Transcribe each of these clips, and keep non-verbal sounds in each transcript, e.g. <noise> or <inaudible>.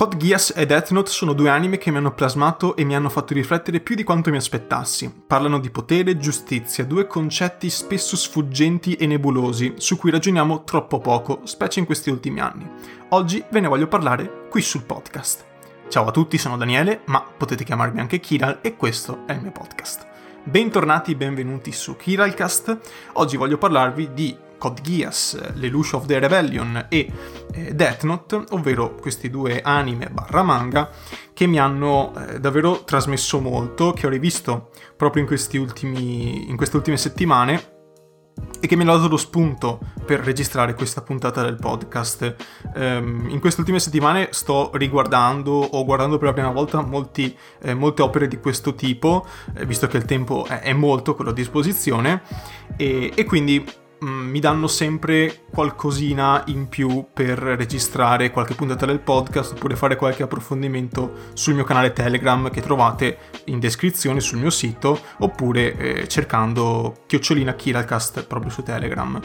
Code Geass e Death Note sono due anime che mi hanno plasmato e mi hanno fatto riflettere più di quanto mi aspettassi. Parlano di potere e giustizia, due concetti spesso sfuggenti e nebulosi, su cui ragioniamo troppo poco, specie in questi ultimi anni. Oggi ve ne voglio parlare qui sul podcast. Ciao a tutti, sono Daniele, ma potete chiamarmi anche Kiral e questo è il mio podcast. Bentornati benvenuti su Kiralcast. Oggi voglio parlarvi di Code Geass, Lelouch of the Rebellion e eh, Death Note, ovvero questi due anime barra manga che mi hanno eh, davvero trasmesso molto, che ho rivisto proprio in, ultimi, in queste ultime settimane e che mi hanno dato lo spunto per registrare questa puntata del podcast. Um, in queste ultime settimane sto riguardando o guardando per la prima volta molti, eh, molte opere di questo tipo, eh, visto che il tempo è, è molto quello a disposizione, e, e quindi Mm, mi danno sempre qualcosina in più per registrare qualche puntata del podcast oppure fare qualche approfondimento sul mio canale Telegram che trovate in descrizione sul mio sito oppure eh, cercando chiocciolina Kiralcast proprio su Telegram.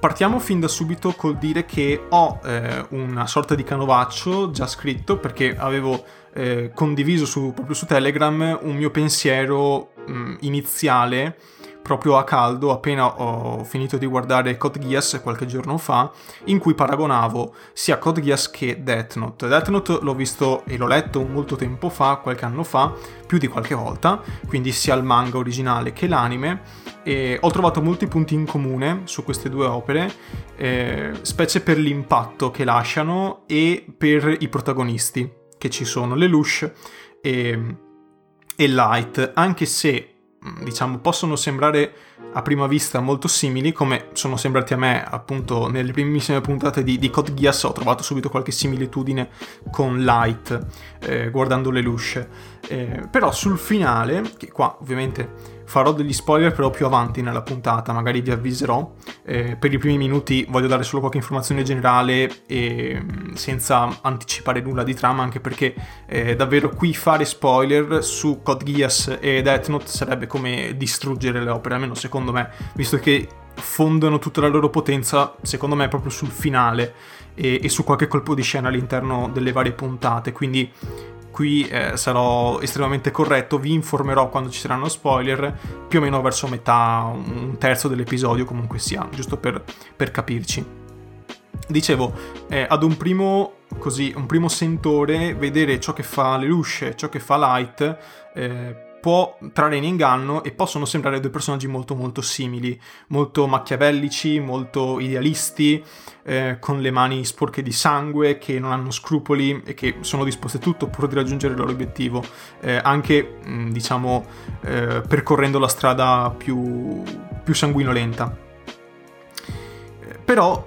Partiamo fin da subito col dire che ho eh, una sorta di canovaccio già scritto perché avevo eh, condiviso su, proprio su Telegram un mio pensiero mh, mm, iniziale proprio a caldo appena ho finito di guardare Code Geass qualche giorno fa, in cui paragonavo sia Code Geass che Death Note. Death Note l'ho visto e l'ho letto molto tempo fa, qualche anno fa, più di qualche volta, quindi sia il manga originale che l'anime, e ho trovato molti punti in comune su queste due opere, eh, specie per l'impatto che lasciano e per i protagonisti che ci sono, Lelouch e, e Light, anche se diciamo, possono sembrare a prima vista molto simili, come sono sembrati a me appunto nelle primissime puntate di, di Code Geass, ho trovato subito qualche similitudine con Light, eh, guardando le luce. Eh, però sul finale, che qua ovviamente farò degli spoiler però più avanti nella puntata, magari vi avviserò. Eh, per i primi minuti voglio dare solo qualche informazione generale e mm, senza anticipare nulla di trama, anche perché eh, davvero qui fare spoiler su Code Geass e Death Note sarebbe come distruggere le opere, almeno secondo me, visto che fondono tutta la loro potenza, secondo me, proprio sul finale e, e su qualche colpo di scena all'interno delle varie puntate, quindi qui eh, sarò estremamente corretto, vi informerò quando ci saranno spoiler, più o meno verso metà, un terzo dell'episodio comunque sia, giusto per, per capirci. Dicevo, eh, ad un primo, così, un primo sentore, vedere ciò che fa Lelouch, ciò che fa Light, eh, può trarre in inganno e possono sembrare due personaggi molto molto simili, molto machiavellici, molto idealisti, eh, con le mani sporche di sangue, che non hanno scrupoli e che sono disposti a tutto pur di raggiungere il loro obiettivo, eh, anche mh, diciamo eh, percorrendo la strada più, più sanguinolenta. Eh, però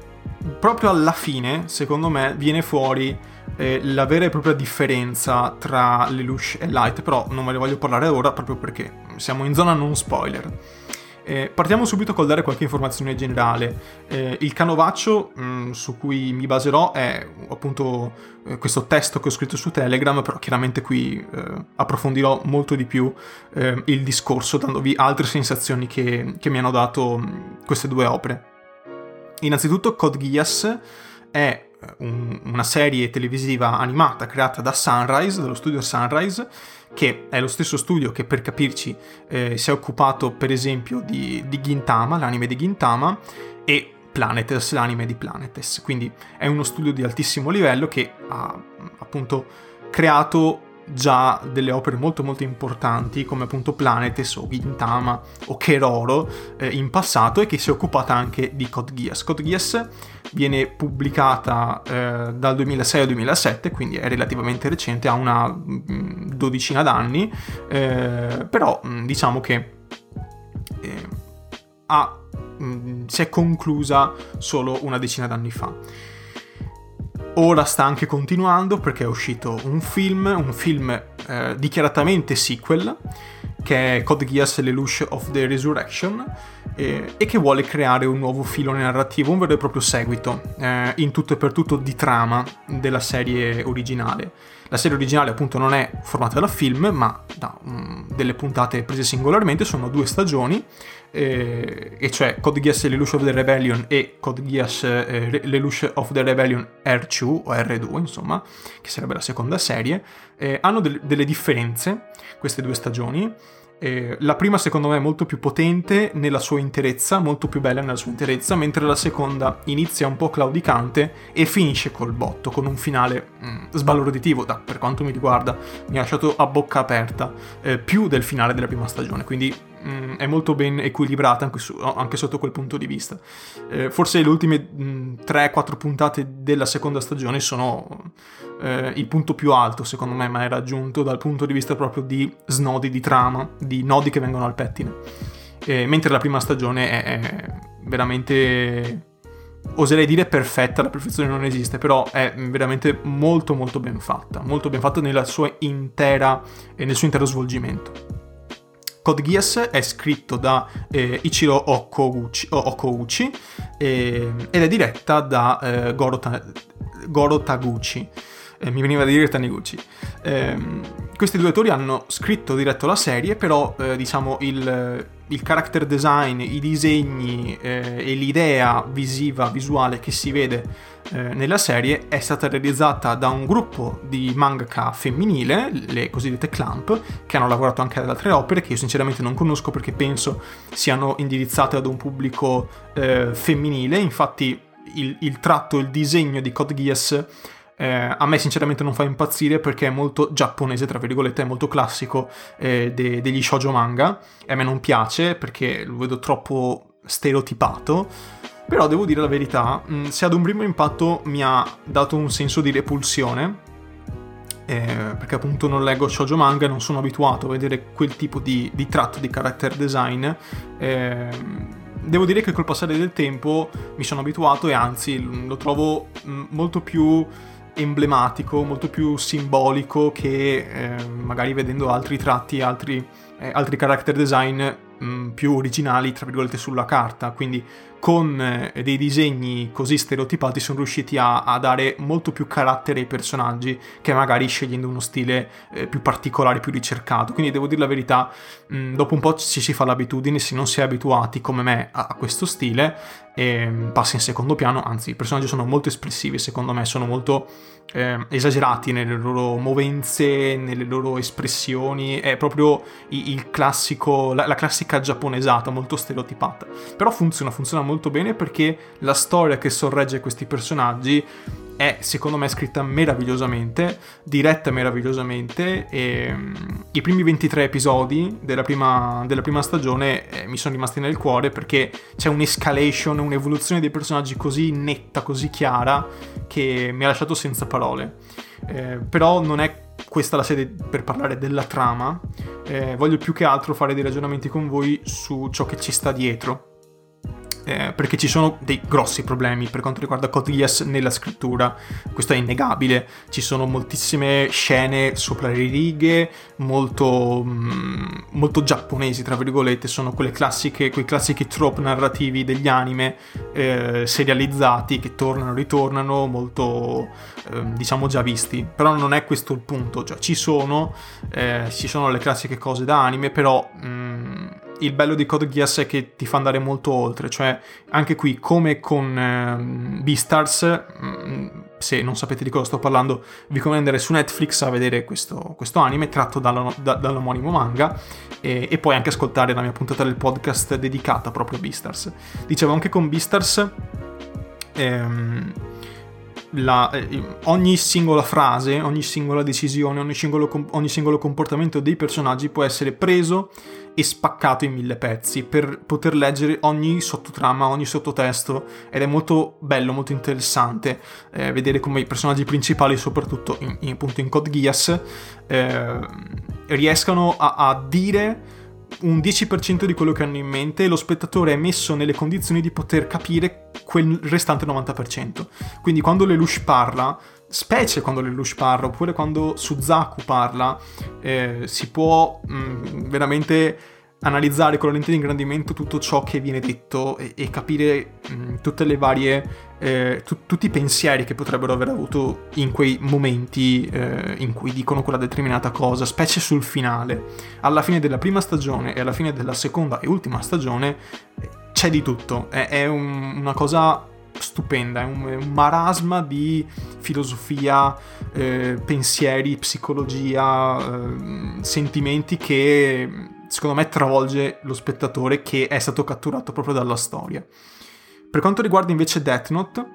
proprio alla fine, secondo me, viene fuori eh, la vera e propria differenza tra Lelouch e Light, però non ve ne voglio parlare ora proprio perché siamo in zona non spoiler. Eh, partiamo subito col dare qualche informazione generale. Eh, il canovaccio mh, mm, su cui mi baserò è appunto eh, questo testo che ho scritto su Telegram, però chiaramente qui eh, approfondirò molto di più eh, il discorso, dandovi altre sensazioni che, che mi hanno dato mh, mm, queste due opere. Innanzitutto Code Geass è un, una serie televisiva animata creata da Sunrise, dallo studio Sunrise, che è lo stesso studio che per capirci eh, si è occupato per esempio di, di Gintama, l'anime di Gintama, e Planetes, l'anime di Planetes. Quindi è uno studio di altissimo livello che ha appunto creato già delle opere molto molto importanti come appunto Planetes o Gintama o Keroro eh, in passato e che si è occupata anche di Code Geass. Code Geass viene pubblicata eh, dal 2006 al 2007, quindi è relativamente recente, ha una mh, mm, dodicina d'anni, eh, però mh, mm, diciamo che eh, ha, mh, mm, si è conclusa solo una decina d'anni fa. Ora sta anche continuando perché è uscito un film, un film eh, dichiaratamente sequel, che è Code Geass Lelouch of the Resurrection, eh, e che vuole creare un nuovo filone narrativo, un vero e proprio seguito, eh, in tutto e per tutto di trama della serie originale. La serie originale appunto non è formata da film, ma da um, delle puntate prese singolarmente, sono due stagioni, eh, e cioè Code Geass Lelouch of the Rebellion e Code Geass eh, Lelouch of the Rebellion R2 o R2 insomma, che sarebbe la seconda serie, eh, hanno del- delle differenze queste due stagioni eh, la prima secondo me è molto più potente nella sua interezza, molto più bella nella sua interezza, mentre la seconda inizia un po' claudicante e finisce col botto, con un finale mm, sbalorditivo, da, per quanto mi riguarda, mi ha lasciato a bocca aperta, eh, più del finale della prima stagione, quindi mm, è molto ben equilibrata anche, su, anche, sotto quel punto di vista. Eh, forse le ultime mm, 3-4 puntate della seconda stagione sono eh, il punto più alto, secondo me, mai raggiunto dal punto di vista proprio di snodi di trama, di nodi che vengono al pettine. Eh, mentre la prima stagione è, è veramente oserei dire perfetta, la perfezione non esiste, però è veramente molto molto ben fatta, molto ben fatta nella sua intera, nel suo intero svolgimento. Code Geass è scritto da eh, Ichiro Okouchi, Okouchi eh, ed è diretta da eh, Goro, Ta- Goro Taguchi eh, mi veniva da dire Taniguchi. Eh, questi due autori hanno scritto diretto la serie, però eh, diciamo il, il, character design, i disegni eh, e l'idea visiva, visuale che si vede eh, nella serie è stata realizzata da un gruppo di mangaka femminile, le cosiddette Clamp, che hanno lavorato anche ad altre opere che io sinceramente non conosco perché penso siano indirizzate ad un pubblico eh, femminile. Infatti il, il tratto, il disegno di Code Geass eh, a me sinceramente non fa impazzire perché è molto giapponese, tra virgolette, è molto classico eh, de- degli shoujo manga e a me non piace perché lo vedo troppo stereotipato. Però devo dire la verità, mh, mm, se ad un primo impatto mi ha dato un senso di repulsione, eh, perché appunto non leggo shoujo manga e non sono abituato a vedere quel tipo di, di tratto di character design, eh, devo dire che col passare del tempo mi sono abituato e anzi lo trovo mm, molto più emblematico, molto più simbolico che eh, magari vedendo altri tratti, altri, eh, altri character design mh, mm, più originali, tra virgolette, sulla carta. Quindi con eh, dei disegni così stereotipati sono riusciti a, a, dare molto più carattere ai personaggi che magari scegliendo uno stile eh, più particolare, più ricercato. Quindi devo dire la verità, mh, mm, dopo un po' ci si fa l'abitudine, se non si è abituati come me a, a questo stile, e mm, passa in secondo piano, anzi i personaggi sono molto espressivi, secondo me sono molto eh, esagerati nelle loro movenze, nelle loro espressioni, è proprio il, il classico, la, la classica giapponesata, molto stereotipata. Però funziona, funziona molto bene perché la storia che sorregge questi personaggi è secondo me scritta meravigliosamente, diretta meravigliosamente e um, i primi 23 episodi della prima, della prima stagione eh, mi sono rimasti nel cuore perché c'è un'escalation, un'evoluzione dei personaggi così netta, così chiara che mi ha lasciato senza parole. Eh, però non è questa la sede per parlare della trama, eh, voglio più che altro fare dei ragionamenti con voi su ciò che ci sta dietro eh, perché ci sono dei grossi problemi per quanto riguarda Geass nella scrittura, questo è innegabile, ci sono moltissime scene sopra le righe, molto, mm, molto giapponesi tra virgolette, sono quelle classiche, quei classici trope narrativi degli anime eh, serializzati che tornano e ritornano, molto eh, diciamo già visti, però non è questo il punto, cioè ci sono, eh, ci sono le classiche cose da anime, però... Mm, il bello di Code Geass è che ti fa andare molto oltre, cioè anche qui come con eh, Beastars, mm, se non sapete di cosa sto parlando, vi conviene andare su Netflix a vedere questo, questo anime tratto dalla, da, dall'omonimo manga e, e, poi anche ascoltare la mia puntata del podcast dedicata proprio a Beastars. Dicevo anche con Beastars... Ehm, la, eh, ogni singola frase, ogni singola decisione, ogni singolo, ogni singolo comportamento dei personaggi può essere preso e spaccato in mille pezzi per poter leggere ogni sottotrama, ogni sottotesto ed è molto bello, molto interessante eh, vedere come i personaggi principali, soprattutto in, in, appunto in Code Geass, eh, riescano a, a dire un 10% di quello che hanno in mente e lo spettatore è messo nelle condizioni di poter capire quel restante 90%. Quindi quando Lelouch parla, specie quando Lelouch parla, oppure quando Suzaku parla, eh, si può mh, mm, veramente analizzare con la lente di ingrandimento tutto ciò che viene detto e, e capire mh, tutte le varie, eh, tu, tutti i pensieri che potrebbero aver avuto in quei momenti eh, in cui dicono quella determinata cosa, specie sul finale. Alla fine della prima stagione e alla fine della seconda e ultima stagione c'è di tutto, è, è un, una cosa stupenda, è un, è un marasma di filosofia, eh, pensieri, psicologia, eh, sentimenti che secondo me travolge lo spettatore che è stato catturato proprio dalla storia. Per quanto riguarda invece Death Note,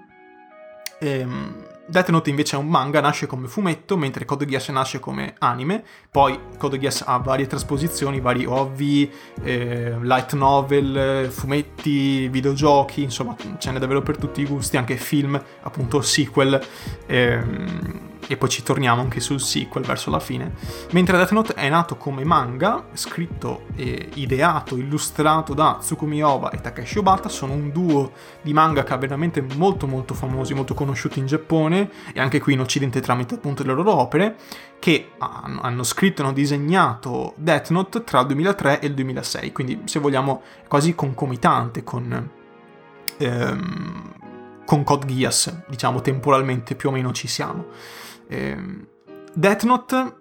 ehm, Death Note invece è un manga, nasce come fumetto, mentre Code Geass nasce come anime. Poi Code Geass ha varie trasposizioni, vari ovvi, eh, light novel, fumetti, videogiochi, insomma ce n'è davvero per tutti i gusti, anche film, appunto sequel. Ehm, e poi ci torniamo anche sul sequel verso la fine. Mentre Death Note è nato come manga, scritto e ideato, illustrato da Tsukumi Oba e Takeshi Obata, sono un duo di mangaka veramente molto molto famosi, molto conosciuti in Giappone e anche qui in Occidente tramite appunto le loro opere, che hanno scritto e hanno disegnato Death Note tra il 2003 e il 2006, quindi se vogliamo quasi concomitante con... Ehm, con Code Geass, diciamo temporalmente più o meno ci siamo. Eh, Death Note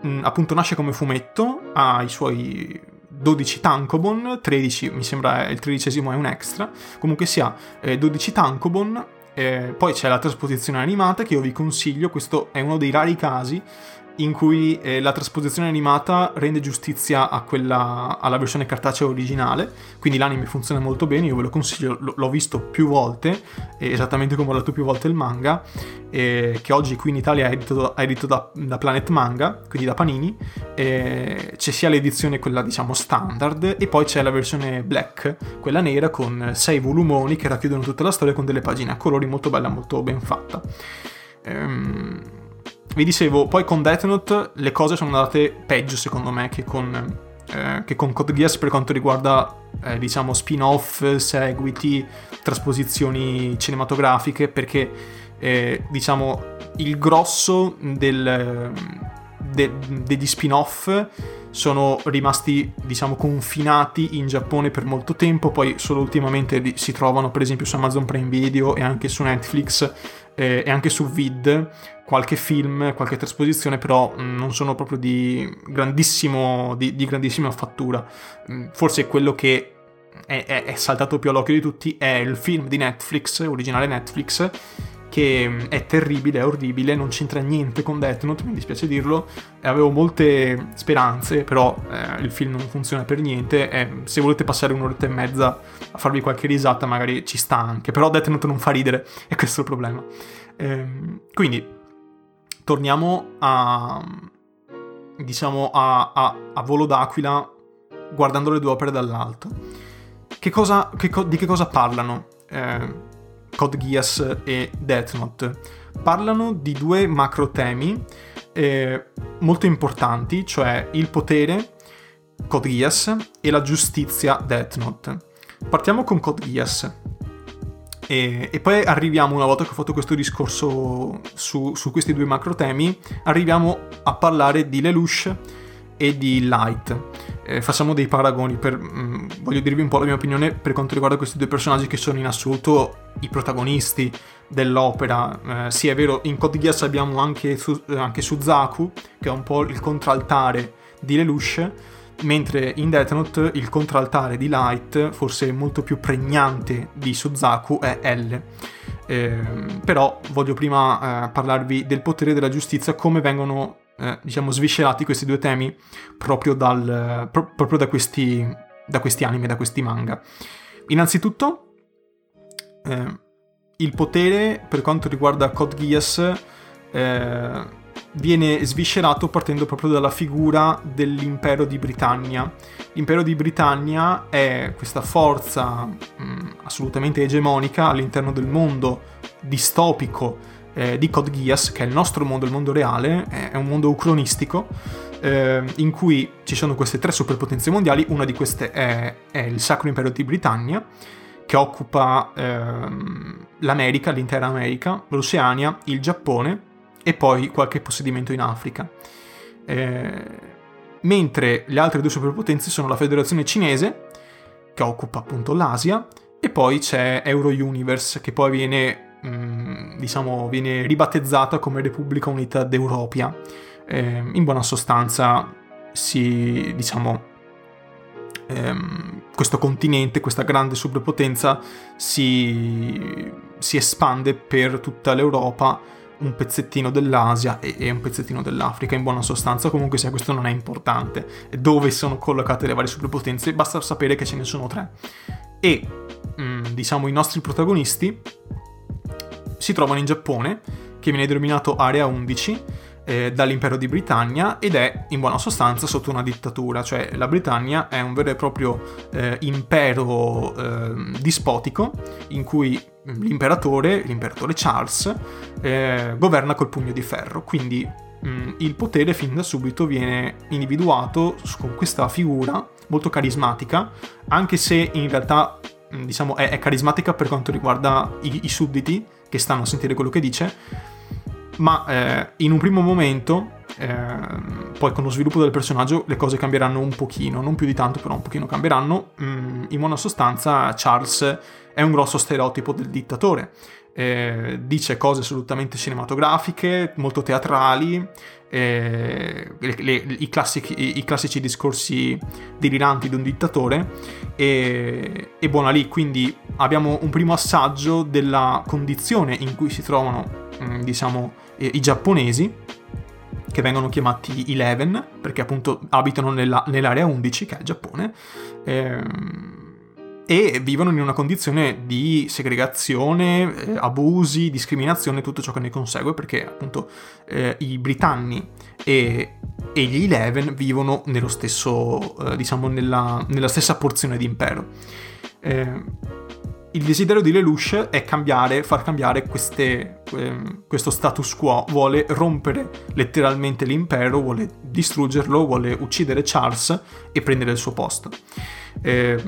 mh, mm, appunto nasce come fumetto, ha i suoi 12 tankobon, 13 mi sembra il tredicesimo è un extra, comunque sia eh, 12 tankobon, eh, poi c'è la trasposizione animata che io vi consiglio, questo è uno dei rari casi in cui eh, la trasposizione animata rende giustizia quella, alla versione cartacea originale, quindi l'anime funziona molto bene, io ve lo consiglio, l- l'ho visto più volte, eh, esattamente come ho letto più volte il manga, eh, che oggi qui in Italia è edito, è edito da, da, Planet Manga, quindi da Panini, c'è sia l'edizione quella diciamo standard e poi c'è la versione black, quella nera con sei volumoni che racchiudono tutta la storia con delle pagine a colori molto bella, molto ben fatta. Ehm vi dicevo, poi con Death Note le cose sono andate peggio secondo me che con, eh, che con Code Geass per quanto riguarda, eh, diciamo, spin-off, seguiti, trasposizioni cinematografiche, perché, eh, diciamo, il grosso del, de, degli spin-off sono rimasti, diciamo, confinati in Giappone per molto tempo, poi solo ultimamente si trovano per esempio su Amazon Prime Video e anche su Netflix eh, e anche su Vid qualche film, qualche trasposizione, però mm, non sono proprio di, grandissimo, di, di grandissima fattura. Mm, forse quello che è, è, è, saltato più all'occhio di tutti è il film di Netflix, originale Netflix, che mm, è terribile, è orribile, non c'entra niente con Death Note, mi dispiace dirlo, avevo molte speranze, però eh, il film non funziona per niente, e se volete passare un'oretta e mezza a farvi qualche risata magari ci sta anche, però Death Note non fa ridere, <laughs> e questo è il problema. Ehm, quindi, torniamo a, diciamo, a, a, a volo d'aquila guardando le due opere dall'alto. Che cosa, che co- di che cosa parlano? Code Geass e Death Note. Parlano di due macro temi eh, molto importanti, cioè il potere, Code Geass, e la giustizia, Death Note. Partiamo con Code Geass. E, e, poi arriviamo, una volta che ho fatto questo discorso su, su questi due macro temi, arriviamo a parlare di Lelouch e di Light. Eh, facciamo dei paragoni, per, mh, mm, voglio dirvi un po' la mia opinione per quanto riguarda questi due personaggi che sono in assoluto i protagonisti dell'opera. Eh, sì, è vero, in Code Geass abbiamo anche, su, eh, anche Suzaku, che è un po' il contraltare di Lelouch, mentre in Death Note il contraltare di Light, forse molto più pregnante di Suzaku, è L. Eh, però voglio prima eh, parlarvi del potere della giustizia, come vengono eh, diciamo, sviscerati questi due temi proprio, dal, pro- proprio da, questi, da questi anime, da questi manga. Innanzitutto, eh, il potere per quanto riguarda Code Geass eh, viene sviscerato partendo proprio dalla figura dell'impero di Britannia. L'impero di Britannia è questa forza mh, mm, assolutamente egemonica all'interno del mondo distopico eh, di Code Geass, che è il nostro mondo, il mondo reale, è un mondo ucronistico, eh, in cui ci sono queste tre superpotenze mondiali, una di queste è, è il Sacro Impero di Britannia, che occupa ehm, l'America, l'intera America, l'Oceania, il Giappone e poi qualche possedimento in Africa. Eh, mentre le altre due superpotenze sono la Federazione Cinese, che occupa appunto l'Asia, e poi c'è Euro Universe, che poi viene, mh, mm, diciamo, viene ribattezzata come Repubblica Unita d'Europia. Eh, in buona sostanza si, diciamo, ehm, questo continente, questa grande superpotenza si, si espande per tutta l'Europa un pezzettino dell'Asia e, un pezzettino dell'Africa in buona sostanza, comunque sia questo non è importante. Dove sono collocate le varie superpotenze, basta sapere che ce ne sono tre. E mm, diciamo i nostri protagonisti si trovano in Giappone, che viene denominato Area 11, eh, dall'impero di Britannia ed è in buona sostanza sotto una dittatura, cioè la Britannia è un vero e proprio eh, impero eh, dispotico in cui l'imperatore, l'imperatore Charles, eh, governa col pugno di ferro, quindi mh, mm, il potere fin da subito viene individuato con questa figura molto carismatica, anche se in realtà diciamo, è, è, carismatica per quanto riguarda i, i sudditi che stanno a sentire quello che dice, ma eh, in un primo momento, eh, poi con lo sviluppo del personaggio, le cose cambieranno un pochino, non più di tanto, però un pochino cambieranno. Mm, in buona sostanza, Charles è un grosso stereotipo del dittatore. Eh, dice cose assolutamente cinematografiche, molto teatrali, eh, le, le, i, classici, i, classici, discorsi deliranti di un dittatore e, e buona lì, quindi abbiamo un primo assaggio della condizione in cui si trovano, mm, diciamo, i giapponesi, che vengono chiamati Eleven, perché appunto abitano nella, nell'area 11, che è il Giappone, ehm, e vivono in una condizione di segregazione, eh, abusi, discriminazione, tutto ciò che ne consegue, perché appunto eh, i britanni e, e, gli Eleven vivono nello stesso, eh, diciamo, nella, nella, stessa porzione di impero. Eh, il desiderio di Lelouch è cambiare, far cambiare queste, eh, questo status quo, vuole rompere letteralmente l'impero, vuole distruggerlo, vuole uccidere Charles e prendere il suo posto. Eh,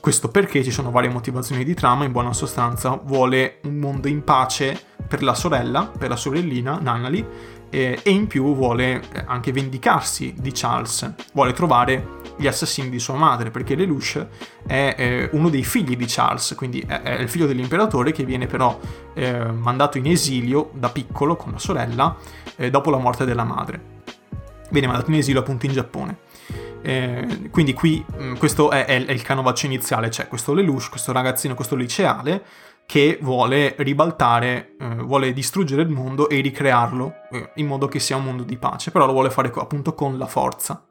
questo perché ci sono varie motivazioni di trama, in buona sostanza vuole un mondo in pace per la sorella, per la sorellina Nannali, eh, e in più vuole anche vendicarsi di Charles, vuole trovare gli assassini di sua madre, perché Lelouch è eh, uno dei figli di Charles, quindi è, è il figlio dell'imperatore che viene però eh, mandato in esilio da piccolo con la sorella eh, dopo la morte della madre. Viene mandato in esilio appunto in Giappone. Eh, quindi qui mh, mm, questo è, è, è, il canovaccio iniziale, c'è questo Lelouch, questo ragazzino, questo liceale che vuole ribaltare, eh, vuole distruggere il mondo e ricrearlo eh, in modo che sia un mondo di pace, però lo vuole fare appunto con la forza.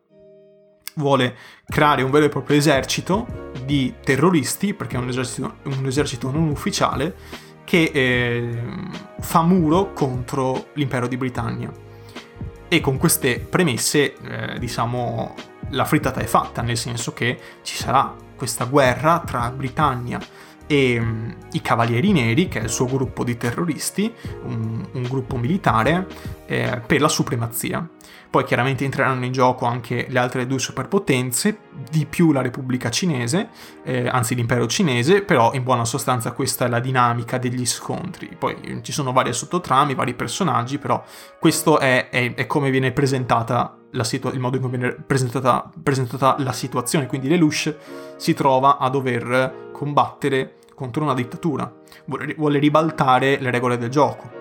Vuole creare un vero e proprio esercito di terroristi, perché è un esercito, un esercito non ufficiale, che eh, fa muro contro l'impero di Britannia. E con queste premesse, eh, diciamo, la frittata è fatta, nel senso che ci sarà questa guerra tra Britannia e um, i Cavalieri Neri, che è il suo gruppo di terroristi, un, un gruppo militare, eh, per la supremazia. Poi chiaramente entreranno in gioco anche le altre due superpotenze, di più la Repubblica Cinese, eh, anzi l'impero cinese, però in buona sostanza questa è la dinamica degli scontri. Poi ci sono varie sottotrami, vari personaggi, però questo è, è, è come viene presentata situa- il modo in cui viene presentata, presentata la situazione. Quindi Lelouch si trova a dover combattere contro una dittatura, vuole ribaltare le regole del gioco.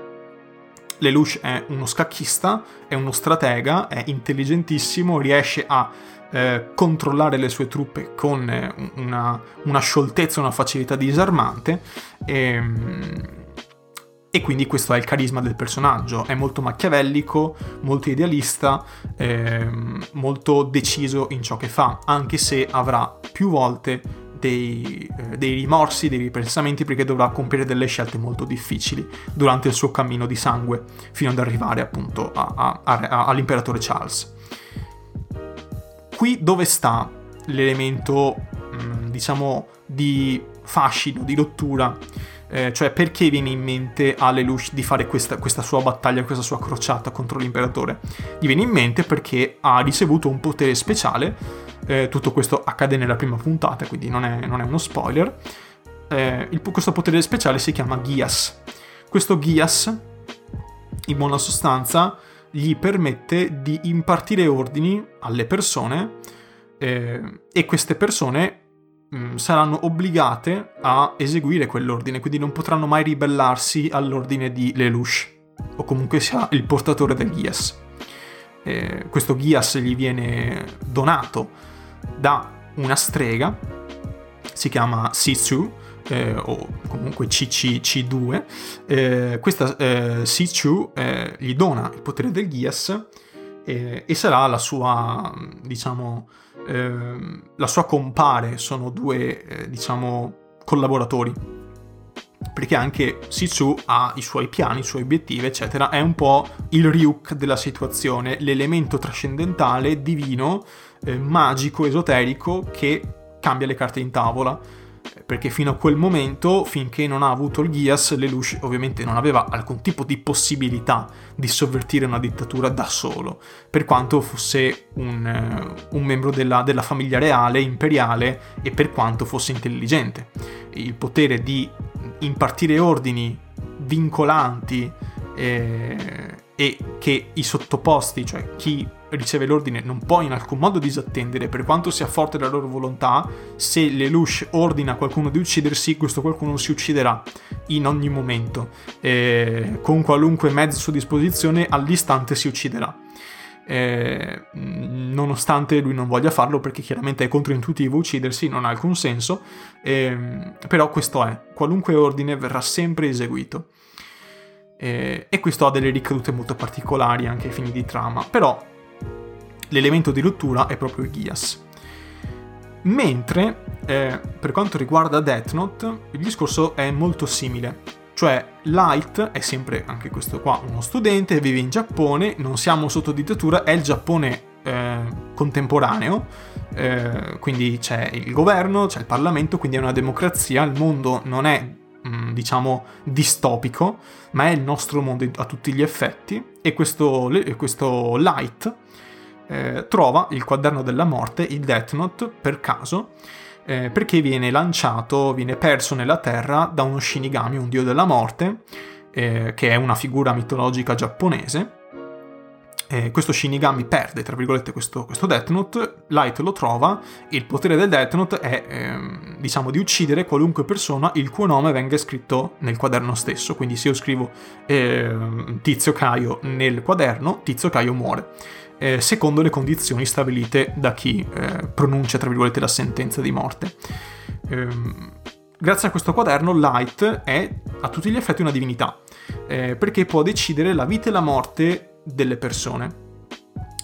Lelouch è uno scacchista, è uno stratega, è intelligentissimo, riesce a eh, controllare le sue truppe con eh, una, una, scioltezza, una facilità disarmante. E, ehm, e quindi questo è il carisma del personaggio, è molto machiavellico, molto idealista, ehm, molto deciso in ciò che fa, anche se avrà più volte dei, eh, dei, rimorsi, dei ripensamenti perché dovrà compiere delle scelte molto difficili durante il suo cammino di sangue fino ad arrivare appunto a, a, a, all'imperatore Charles. Qui dove sta l'elemento, mh, mm, diciamo, di fascino, di rottura? Eh, cioè perché viene in mente a Lelouch di fare questa, questa, sua battaglia, questa sua crociata contro l'imperatore? Gli viene in mente perché ha ricevuto un potere speciale eh, tutto questo accade nella prima puntata, quindi non è, non è uno spoiler. Eh, il, questo potere speciale si chiama Gias. Questo Gias, in buona sostanza, gli permette di impartire ordini alle persone eh, e queste persone mh, mm, saranno obbligate a eseguire quell'ordine, quindi non potranno mai ribellarsi all'ordine di Lelouch o comunque sia il portatore del Ghias. Eh, questo Ghias gli viene donato da una strega, si chiama Sisu, eh, o comunque CCC2, eh, questa eh, Sichu eh, gli dona il potere del Ghias eh, e sarà la sua, diciamo, eh, la sua compare, sono due, eh, diciamo, collaboratori. Perché anche Sisu ha i suoi piani, i suoi obiettivi, eccetera. È un po' il Ryuk della situazione, l'elemento trascendentale, divino, magico, esoterico che cambia le carte in tavola perché fino a quel momento, finché non ha avuto il Ghias, Lelouch ovviamente non aveva alcun tipo di possibilità di sovvertire una dittatura da solo, per quanto fosse un, eh, un membro della, della, famiglia reale, imperiale, e per quanto fosse intelligente. Il potere di impartire ordini vincolanti eh, e che i sottoposti, cioè chi riceve l'ordine non può in alcun modo disattendere, per quanto sia forte la loro volontà, se Lelouch ordina a qualcuno di uccidersi, questo qualcuno si ucciderà in ogni momento, eh, con qualunque mezzo a sua disposizione all'istante si ucciderà. Eh, nonostante lui non voglia farlo perché chiaramente è controintuitivo uccidersi, non ha alcun senso, eh, però questo è, qualunque ordine verrà sempre eseguito. Eh, e questo ha delle ricadute molto particolari anche ai fini di trama, però l'elemento di rottura è proprio il Ghias. Mentre eh, per quanto riguarda Death Note il discorso è molto simile, cioè Light è sempre anche questo qua uno studente, vive in Giappone, non siamo sotto dittatura, è il Giappone eh, contemporaneo, eh, quindi c'è il governo, c'è il Parlamento, quindi è una democrazia, il mondo non è mm, diciamo distopico, ma è il nostro mondo a tutti gli effetti e questo, questo Light eh, trova il quaderno della morte, il Death Note, per caso, eh, perché viene lanciato, viene perso nella terra da uno Shinigami, un dio della morte, eh, che è una figura mitologica giapponese. Eh, questo Shinigami perde, tra virgolette, questo, questo, Death Note, Light lo trova, il potere del Death Note è, ehm, diciamo, di uccidere qualunque persona il cui nome venga scritto nel quaderno stesso, quindi se io scrivo ehm, Tizio Caio nel quaderno, Tizio Caio muore eh, secondo le condizioni stabilite da chi eh, pronuncia, tra virgolette, la sentenza di morte. Ehm, grazie a questo quaderno, Light è a tutti gli effetti una divinità, eh, perché può decidere la vita e la morte delle persone.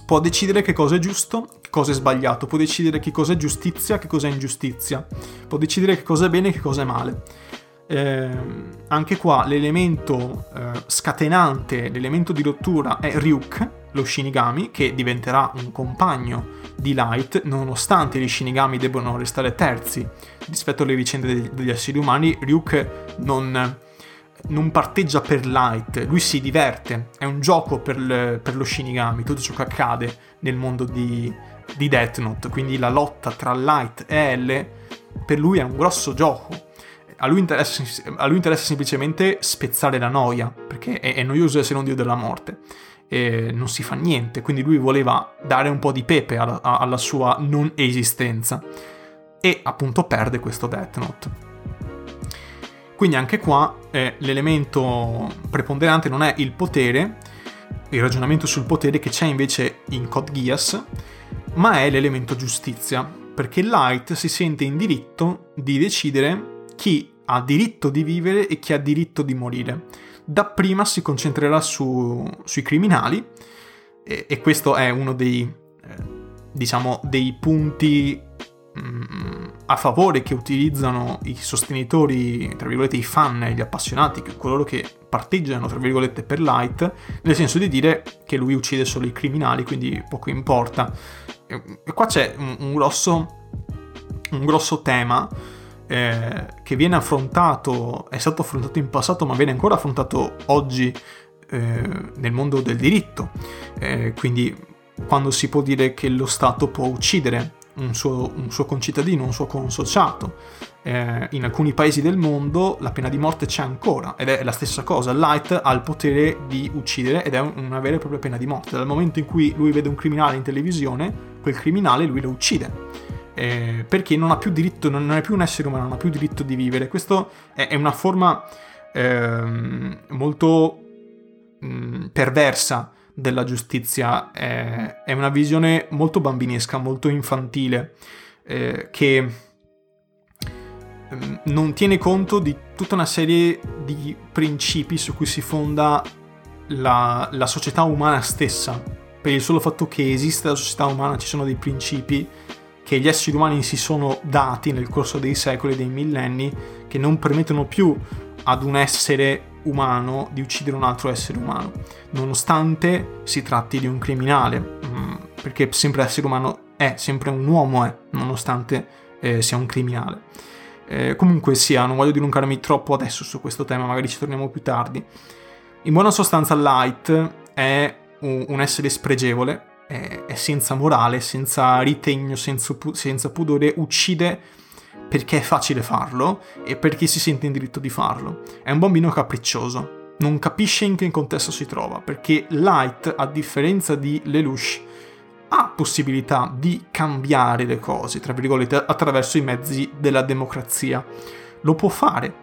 Può decidere che cosa è giusto, che cosa è sbagliato, può decidere che cosa è giustizia, che cosa è ingiustizia, può decidere che cosa è bene e che cosa è male. Eh, anche qua l'elemento eh, scatenante, l'elemento di rottura è Ryuk, lo Shinigami, che diventerà un compagno di Light, nonostante gli Shinigami debbano restare terzi rispetto alle vicende degli esseri umani, Ryuk non, non parteggia per Light, lui si diverte, è un gioco per, le, per, lo Shinigami, tutto ciò che accade nel mondo di, di Death Note, quindi la lotta tra Light e L per lui è un grosso gioco. A lui, interessa, a lui interessa semplicemente spezzare la noia, perché è, è noioso essere un dio della morte e non si fa niente, quindi lui voleva dare un po' di pepe alla, alla sua non esistenza. E appunto perde questo Death Note. Quindi anche qua eh, l'elemento preponderante non è il potere, il ragionamento sul potere che c'è invece in Code Geass, ma è l'elemento giustizia, perché Light si sente in diritto di decidere chi ha diritto di vivere e chi ha diritto di morire dapprima si concentrerà su, sui criminali e, e, questo è uno dei, eh, diciamo, dei punti mh, mm, a favore che utilizzano i sostenitori, tra virgolette, i fan, gli appassionati, coloro che parteggiano, tra virgolette, per Light, nel senso di dire che lui uccide solo i criminali, quindi poco importa. E qua c'è un, un, grosso, un grosso tema eh, che viene affrontato, è stato affrontato in passato ma viene ancora affrontato oggi eh, nel mondo del diritto. Eh, quindi quando si può dire che lo Stato può uccidere un suo, un suo concittadino, un suo consociato. Eh, in alcuni paesi del mondo la pena di morte c'è ancora ed è la stessa cosa. Light ha il potere di uccidere ed è una vera e propria pena di morte. Dal momento in cui lui vede un criminale in televisione, quel criminale lui lo uccide. Eh, perché non ha più diritto, non è più un essere umano, non ha più diritto di vivere. Questo è, è una forma eh, molto mh, mm, perversa della giustizia, è, è, una visione molto bambinesca, molto infantile, eh, che mh, non tiene conto di tutta una serie di principi su cui si fonda la, la società umana stessa. Per il solo fatto che esiste la società umana ci sono dei principi che gli esseri umani si sono dati nel corso dei secoli, dei millenni, che non permettono più ad un essere umano di uccidere un altro essere umano, nonostante si tratti di un criminale, mm, perché sempre l'essere umano è, sempre un uomo è, nonostante eh, sia un criminale. Eh, comunque sia, non voglio dilungarmi troppo adesso su questo tema, magari ci torniamo più tardi. In buona sostanza Light è un essere spregevole, è, è, senza morale, senza ritegno, senza, senza pudore, uccide perché è facile farlo e perché si sente in diritto di farlo. È un bambino capriccioso, non capisce in che contesto si trova, perché Light, a differenza di Lelouch, ha possibilità di cambiare le cose, tra virgolette, attraverso i mezzi della democrazia. Lo può fare.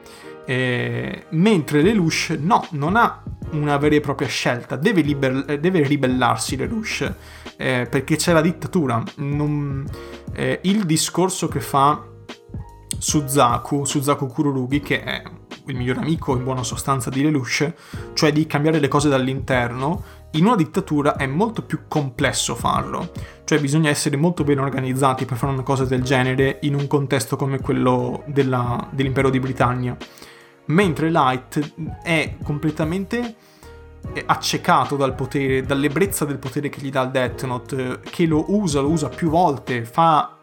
Eh, mentre Lelouch no, non ha una vera e propria scelta, deve, liber- deve ribellarsi Lelouch, eh, perché c'è la dittatura. Non, eh, il discorso che fa Suzaku, Suzaku Kururugi, che è il migliore amico in buona sostanza di Lelouch, cioè di cambiare le cose dall'interno, in una dittatura è molto più complesso farlo, cioè bisogna essere molto ben organizzati per fare una cosa del genere in un contesto come quello della, dell'impero di Britannia. Mentre Light è completamente accecato dal potere, dall'ebbrezza del potere che gli dà il Death Note, che lo usa, lo usa più volte, fa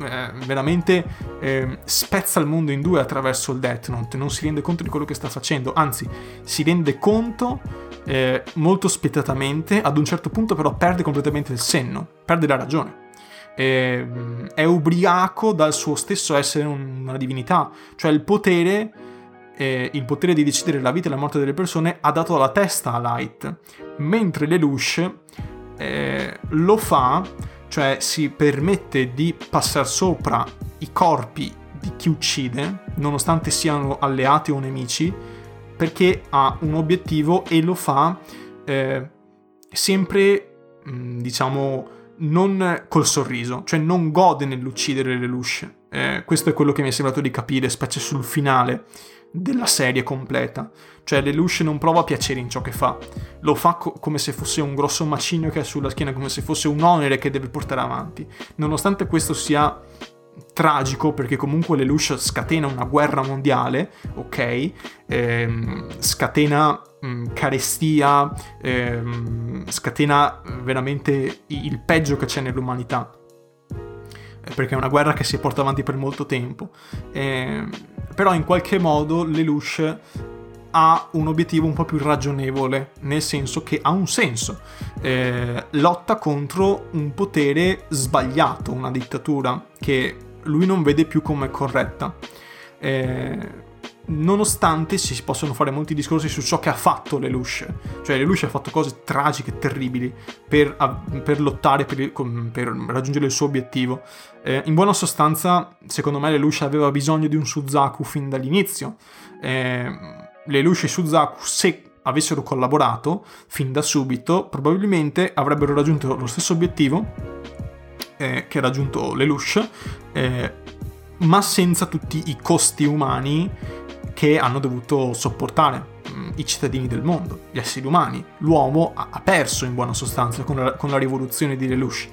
eh, veramente eh, spezza il mondo in due attraverso il Death Note, non si rende conto di quello che sta facendo, anzi si rende conto eh, molto spietatamente, ad un certo punto però perde completamente il senno, perde la ragione. Eh, è ubriaco dal suo stesso essere una divinità, cioè il potere, eh, il potere di decidere la vita e la morte delle persone ha dato la testa a Light, mentre Lelouch eh, lo fa cioè si permette di passare sopra i corpi di chi uccide, nonostante siano alleati o nemici, perché ha un obiettivo e lo fa eh, sempre, mm, diciamo, non col sorriso, cioè non gode nell'uccidere le lusce. Eh, questo è quello che mi è sembrato di capire, specie sul finale della serie completa. Cioè Lelouch non prova piacere in ciò che fa, lo fa co- come se fosse un grosso macigno che ha sulla schiena, come se fosse un onere che deve portare avanti. Nonostante questo sia tragico perché comunque Lelouch scatena una guerra mondiale, ok? Ehm, scatena mh, mm, carestia, ehm, scatena veramente il peggio che c'è nell'umanità perché è una guerra che si porta avanti per molto tempo. Eh, però in qualche modo Lelouch ha un obiettivo un po' più ragionevole, nel senso che ha un senso. Eh, lotta contro un potere sbagliato, una dittatura che lui non vede più come corretta. Eh, nonostante si possono fare molti discorsi su ciò che ha fatto Lelouch, cioè Lelouch ha fatto cose tragiche, terribili per, per lottare, per, per, raggiungere il suo obiettivo. Eh, in buona sostanza, secondo me Lelouch aveva bisogno di un Suzaku fin dall'inizio. Eh, Lelouch e Suzaku, se avessero collaborato fin da subito, probabilmente avrebbero raggiunto lo stesso obiettivo eh, che ha raggiunto Lelouch, eh, ma senza tutti i costi umani che hanno dovuto sopportare mm, i cittadini del mondo, gli esseri umani. L'uomo ha perso in buona sostanza con la, con la rivoluzione di Lelouch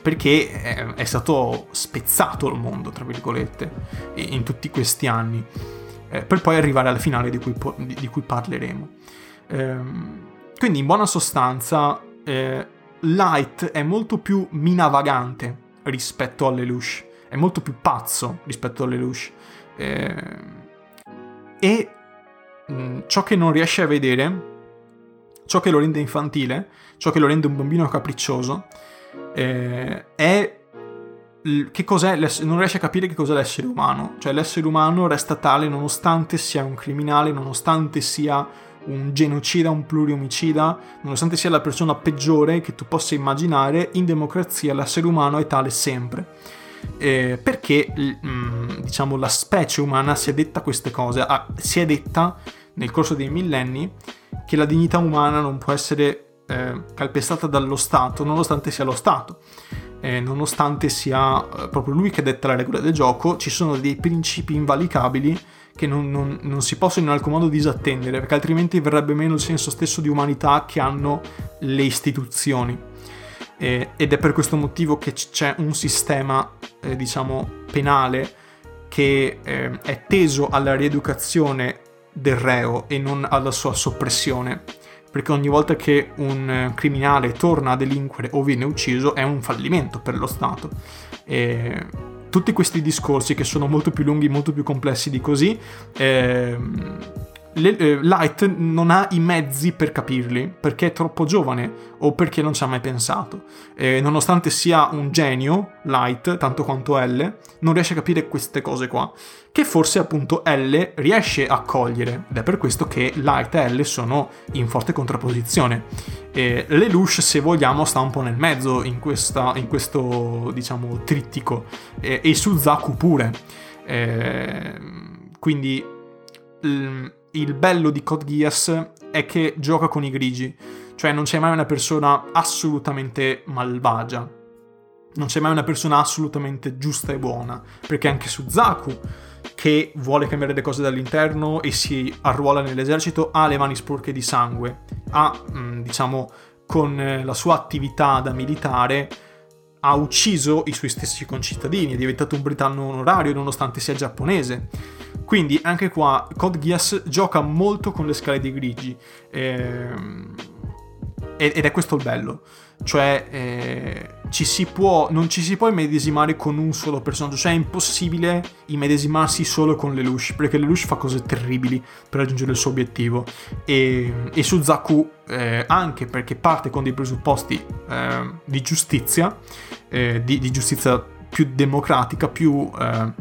perché è, è, stato spezzato il mondo, tra virgolette, in tutti questi anni, eh, per poi arrivare alla finale di cui, di, cui parleremo. Eh, quindi in buona sostanza eh, Light è molto più minavagante rispetto a Lelouch, è molto più pazzo rispetto a Lelouch. Eh, e mh, mm, ciò che non riesce a vedere, ciò che lo rende infantile, ciò che lo rende un bambino capriccioso, eh, è che cos'è non riesce a capire che cos'è l'essere umano. Cioè l'essere umano resta tale nonostante sia un criminale, nonostante sia un genocida, un pluriomicida, nonostante sia la persona peggiore che tu possa immaginare, in democrazia l'essere umano è tale sempre. Eh, perché mm, diciamo la specie umana si è detta queste cose, ah, si è detta nel corso dei millenni che la dignità umana non può essere eh, calpestata dallo Stato, nonostante sia lo Stato. Eh, nonostante sia eh, proprio lui che detta la regola del gioco, ci sono dei principi invalicabili che non, non, non, si possono in alcun modo disattendere, perché altrimenti verrebbe meno il senso stesso di umanità che hanno le istituzioni. Eh, ed è per questo motivo che c'è un sistema, eh, diciamo, penale che eh, è teso alla rieducazione del reo e non alla sua soppressione. Perché ogni volta che un eh, criminale torna a delinquere o viene ucciso è un fallimento per lo Stato. E tutti questi discorsi che sono molto più lunghi, molto più complessi di così, ehm, le, eh, Light non ha i mezzi per capirli, perché è troppo giovane o perché non ci ha mai pensato. E nonostante sia un genio, Light, tanto quanto L, non riesce a capire queste cose qua, che forse appunto L riesce a cogliere, ed è per questo che Light e L sono in forte contrapposizione. E Lelouch, se vogliamo, sta un po' nel mezzo in, questa, in questo, diciamo, trittico, e, e Suzaku pure. Quindi il bello di Code Geass è che gioca con i grigi, cioè non c'è mai una persona assolutamente malvagia, non c'è mai una persona assolutamente giusta e buona, perché anche Suzaku, che vuole cambiare le cose dall'interno e si arruola nell'esercito, ha le mani sporche di sangue, ha, mm, diciamo, con la sua attività da militare, ha ucciso i suoi stessi concittadini, è diventato un britanno onorario nonostante sia giapponese quindi anche qua Code Geass gioca molto con le scale di grigi ehm, ed è questo il bello. Cioè eh, ci si può, non ci si può immedesimare con un solo personaggio, cioè è impossibile immedesimarsi solo con Lelouch, perché Lelouch fa cose terribili per raggiungere il suo obiettivo e, e Suzaku eh, anche perché parte con dei presupposti eh, di giustizia, eh, di, di, giustizia più democratica, più eh,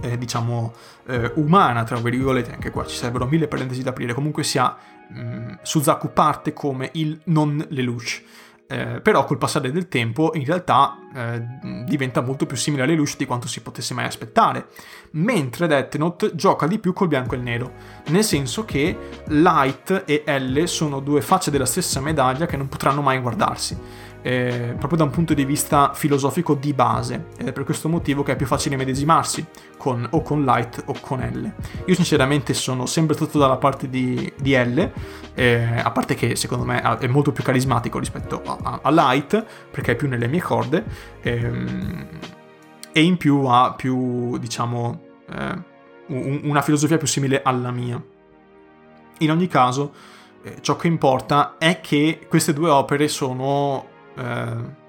eh, diciamo eh, umana, tra virgolette, anche qua ci sarebbero mille parentesi da aprire, comunque sia mh, mm, Suzaku parte come il non Lelouch. Eh, però col passare del tempo in realtà eh, diventa molto più simile a Lelouch di quanto si potesse mai aspettare, mentre Death Note gioca di più col bianco e il nero, nel senso che Light e L sono due facce della stessa medaglia che non potranno mai guardarsi eh, proprio da un punto di vista filosofico di base ed è per questo motivo che è più facile medesimarsi con, o con Light o con L. Io sinceramente sono sempre tutto dalla parte di, di L, eh, a parte che secondo me è molto più carismatico rispetto a, a, a Light perché è più nelle mie corde ehm, e in più ha più diciamo eh, un, una filosofia più simile alla mia. In ogni caso, eh, ciò che importa è che queste due opere sono eh,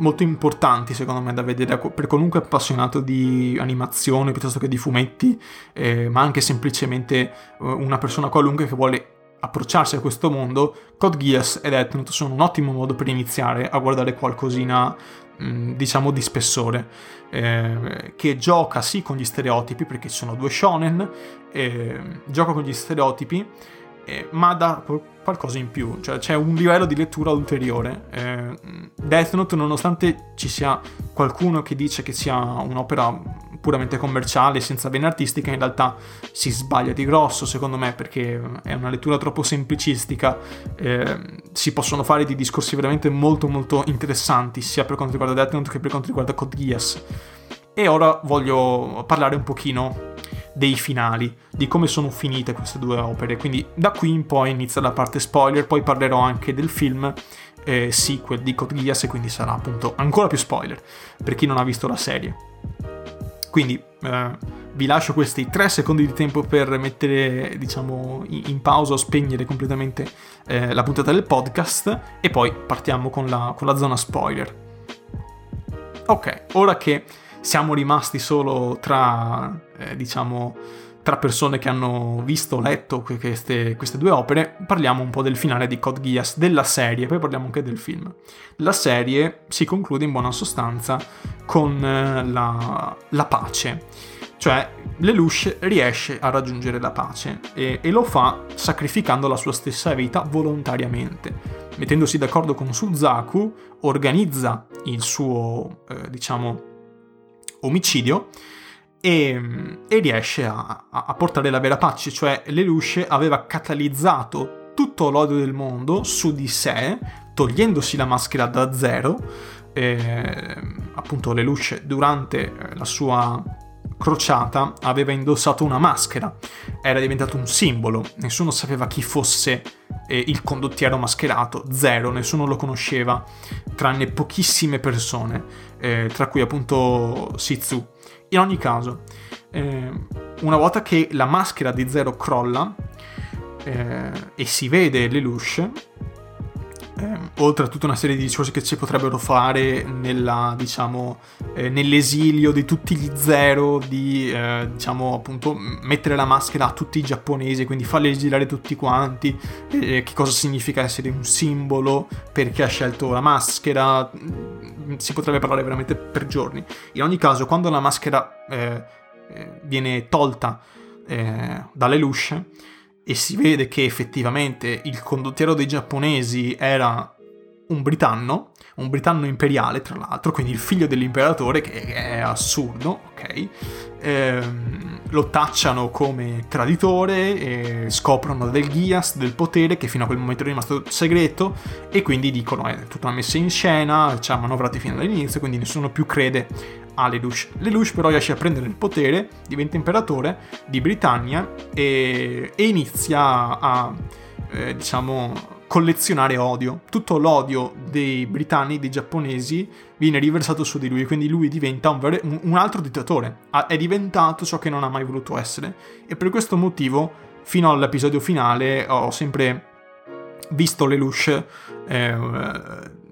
molto importanti secondo me da vedere per qualunque appassionato di animazione piuttosto che di fumetti, eh, ma anche semplicemente eh, una persona qualunque che vuole approcciarsi a questo mondo, Code Geass ed Death Note sono un ottimo modo per iniziare a guardare qualcosina mm, diciamo di spessore eh, che gioca sì con gli stereotipi perché ci sono due shonen eh, gioca con gli stereotipi eh, ma dà qualcosa in più, cioè c'è un livello di lettura ulteriore. Eh, Death Note, nonostante ci sia qualcuno che dice che sia un'opera puramente commerciale, senza vena artistica, in realtà si sbaglia di grosso, secondo me, perché è una lettura troppo semplicistica. Eh, si possono fare dei discorsi veramente molto molto interessanti, sia per quanto riguarda Death Note che per quanto riguarda Code Geass. E ora voglio parlare un pochino dei finali, di come sono finite queste due opere. Quindi da qui in poi inizia la parte spoiler, poi parlerò anche del film eh, sequel di Code Geass e quindi sarà appunto ancora più spoiler per chi non ha visto la serie. Quindi eh, vi lascio questi 3 secondi di tempo per mettere diciamo in, in pausa o spegnere completamente eh, la puntata del podcast e poi partiamo con la, con la zona spoiler. Ok, ora che siamo rimasti solo tra, eh, diciamo, tra persone che hanno visto letto queste, queste, due opere, parliamo un po' del finale di Code Geass, della serie, poi parliamo anche del film. La serie si conclude in buona sostanza con eh, la, la pace, cioè Lelouch riesce a raggiungere la pace e, e, lo fa sacrificando la sua stessa vita volontariamente. Mettendosi d'accordo con Suzaku, organizza il suo, eh, diciamo, omicidio e, e riesce a, a, portare la vera pace, cioè Lelouch aveva catalizzato tutto l'odio del mondo su di sé, togliendosi la maschera da zero, eh, appunto Lelouch durante la sua crociata aveva indossato una maschera, era diventato un simbolo, nessuno sapeva chi fosse eh, il condottiero mascherato, zero, nessuno lo conosceva, tranne pochissime persone, eh, tra cui appunto Sizu. In ogni caso, eh, una volta che la maschera di Zero crolla eh, e si vede Lelouch, eh, <clears throat> oltre a tutta una serie di discorsi che si potrebbero fare nella, diciamo, eh, nell'esilio di tutti gli zero, di eh, diciamo appunto mettere la maschera a tutti i giapponesi, quindi farli esilare tutti quanti, che cosa significa essere un simbolo, perché ha scelto la maschera, mm, si potrebbe parlare veramente per giorni. In ogni caso, quando la maschera eh, eh, viene tolta eh, dalle lusce, e si vede che effettivamente il condottiero dei giapponesi era un britanno, un britanno imperiale tra l'altro, quindi il figlio dell'imperatore, che è assurdo, ok? Ehm, lo tacciano come traditore, scoprono del Ghias, del potere che fino a quel momento è rimasto segreto e quindi dicono è tutta una messa in scena, ci ha manovrati fino all'inizio, quindi nessuno più crede a Lelouch. Lelouch però riesce a prendere il potere, diventa imperatore di Britannia e, e inizia a, eh, diciamo, collezionare odio. Tutto l'odio dei britannici, dei giapponesi, viene riversato su di lui, quindi lui diventa un, vero, un altro dittatore. è diventato ciò che non ha mai voluto essere. E per questo motivo, fino all'episodio finale, ho sempre visto Lelouch, eh,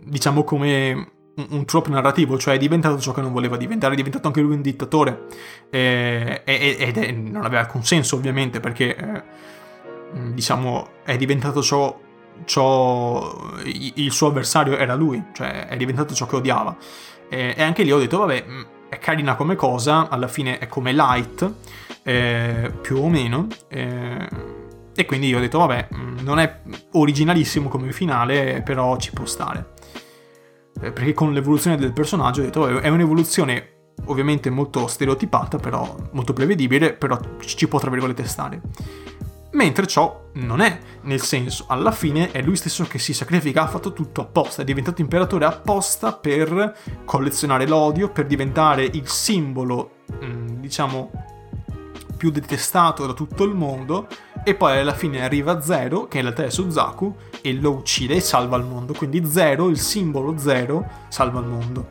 diciamo come un, trope narrativo, cioè è diventato ciò che non voleva diventare, è diventato anche lui un dittatore eh, ed è, non aveva alcun senso ovviamente perché eh, diciamo è diventato ciò, ciò, il suo avversario era lui, cioè è diventato ciò che odiava e, e anche lì ho detto vabbè è carina come cosa, alla fine è come light eh, più o meno eh, e quindi io ho detto vabbè non è originalissimo come finale però ci può stare eh, perché con l'evoluzione del personaggio ho detto è un'evoluzione ovviamente molto stereotipata, però molto prevedibile, però ci può tra virgolette stare. Mentre ciò non è, nel senso, alla fine è lui stesso che si sacrifica, ha fatto tutto apposta, è diventato imperatore apposta per collezionare l'odio, per diventare il simbolo, mm, diciamo, più detestato da tutto il mondo e poi alla fine arriva Zero, che in realtà è Suzaku, e lo uccide e salva il mondo. Quindi Zero, il simbolo Zero, salva il mondo.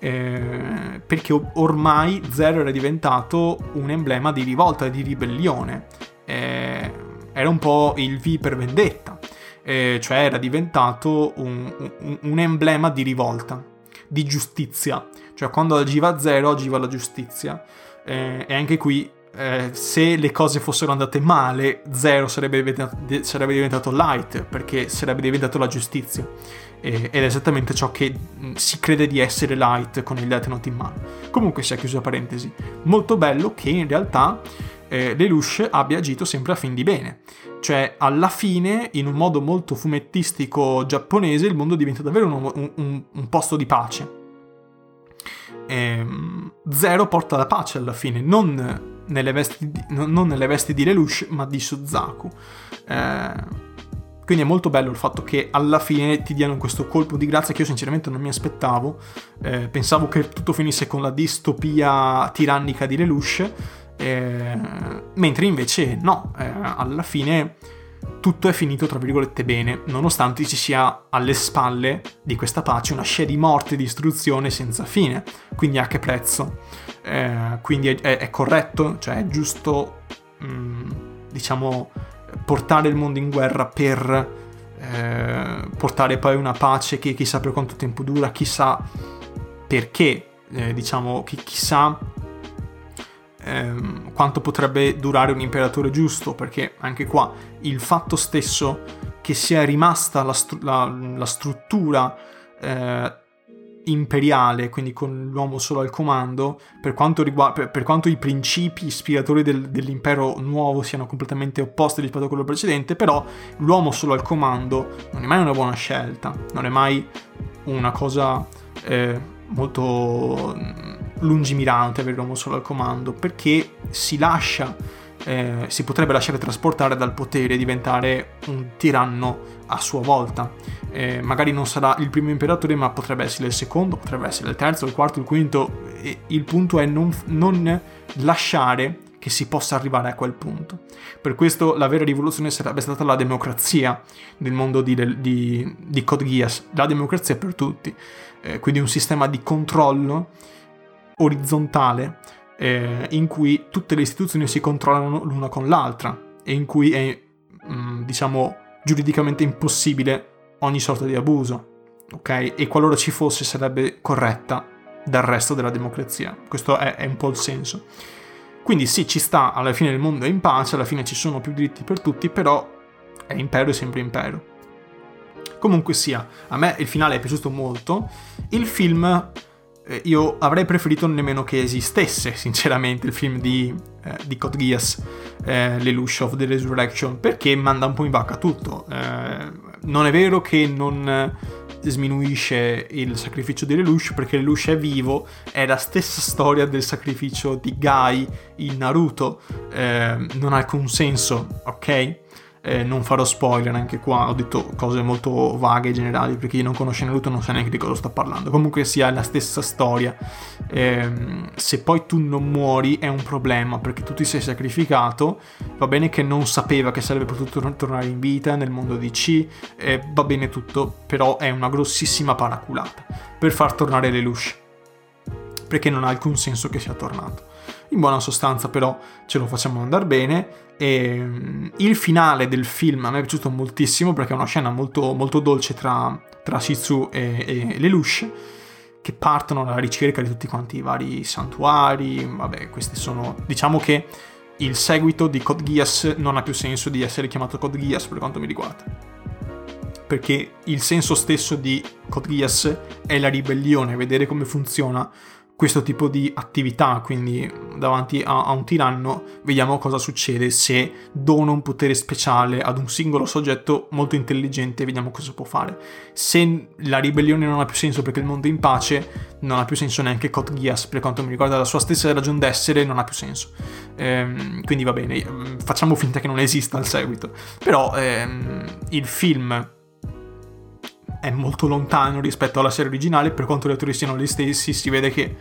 Eh, perché ormai Zero era diventato un emblema di rivolta, di ribellione. Eh, era un po' il V per vendetta, eh, cioè era diventato un, un, un emblema di rivolta, di giustizia. Cioè quando agiva Zero agiva la giustizia. Eh, e anche qui eh, se le cose fossero andate male, Zero sarebbe diventato, sarebbe diventato Light, perché sarebbe diventato la giustizia. Eh, ed è esattamente ciò che mm, si crede di essere Light con il Death Note in mano. Comunque si è chiusa parentesi. Molto bello che in realtà eh, Lelouch abbia agito sempre a fin di bene. Cioè, alla fine, in un modo molto fumettistico giapponese, il mondo diventa davvero un, un, un posto di pace. Ehm, Zero porta la pace alla fine, non nelle vesti di, non nelle vesti di Lelouch, ma di Suzaku. Eh, quindi è molto bello il fatto che alla fine ti diano questo colpo di grazia che io sinceramente non mi aspettavo. Eh, pensavo che tutto finisse con la distopia tirannica di Lelouch, eh, mentre invece no, eh, alla fine tutto è finito tra virgolette bene, nonostante ci sia alle spalle di questa pace una scia di morte e distruzione senza fine. Quindi a che prezzo? Eh, quindi è, è, è, corretto, cioè è giusto, mh, mm, diciamo, portare il mondo in guerra per eh, portare poi una pace che chissà per quanto tempo dura, chissà perché, eh, diciamo, chi, chissà ehm, quanto potrebbe durare un imperatore giusto, perché anche qua il fatto stesso che sia rimasta la, stru- la, la struttura eh, imperiale, quindi con l'uomo solo al comando, per quanto, riguarda, per, per quanto i principi ispiratori del, dell'impero nuovo siano completamente opposti rispetto a quello precedente, però l'uomo solo al comando non è mai una buona scelta, non è mai una cosa eh, molto lungimirante avere l'uomo solo al comando, perché si lascia eh, si potrebbe lasciare trasportare dal potere e diventare un tiranno a sua volta. Eh, magari non sarà il primo imperatore, ma potrebbe essere il secondo, potrebbe essere il terzo, il quarto, il quinto. Il punto è non, non lasciare che si possa arrivare a quel punto. Per questo la vera rivoluzione sarebbe stata la democrazia nel mondo di, di, di Code Geass, la democrazia per tutti, eh, quindi un sistema di controllo orizzontale eh, in cui tutte le istituzioni si controllano l'una con l'altra e in cui è, mh, mm, diciamo, giuridicamente impossibile ogni sorta di abuso, ok? E qualora ci fosse sarebbe corretta dal resto della democrazia. Questo è, è un po' il senso. Quindi sì, ci sta, alla fine il mondo è in pace, alla fine ci sono più diritti per tutti, però è impero e sempre impero. Comunque sia, a me il finale è piaciuto molto. Il film eh, io avrei preferito nemmeno che esistesse, sinceramente, il film di, eh, di Code Geass, eh, Lelouch of the Resurrection, perché manda un po' in vacca tutto. Eh, non è vero che non sminuisce il sacrificio di Lelouch, perché Lelouch è vivo, è la stessa storia del sacrificio di Gai in Naruto, eh, non ha alcun senso, ok? Eh, non farò spoiler anche qua, ho detto cose molto vaghe e generali perché chi non conosce Naruto non sa neanche di cosa sto parlando. Comunque sia la stessa storia. Eh, se poi tu non muori è un problema perché tu ti sei sacrificato. Va bene che non sapeva che sarebbe potuto tornare in vita nel mondo di C, eh, va bene tutto, però è una grossissima paraculata per far tornare Lelouch. Perché non ha alcun senso che sia tornato. In buona sostanza però ce lo facciamo andare bene. E mm, il finale del film a me è piaciuto moltissimo perché è una scena molto, molto dolce tra, tra Shizu e, e Lelouch che partono alla ricerca di tutti quanti i vari santuari, vabbè questi sono diciamo che il seguito di Code Geass non ha più senso di essere chiamato Code Geass per quanto mi riguarda. Perché il senso stesso di Code Geass è la ribellione, vedere come funziona questo tipo di attività, quindi davanti a, a, un tiranno vediamo cosa succede se dono un potere speciale ad un singolo soggetto molto intelligente, vediamo cosa può fare. Se la ribellione non ha più senso perché il mondo è in pace, non ha più senso neanche Code Geass, per quanto mi riguarda la sua stessa ragione d'essere non ha più senso. Ehm, quindi va bene, facciamo finta che non esista il seguito. Però ehm, il film è molto lontano rispetto alla serie originale, per quanto gli attori siano gli stessi, si vede che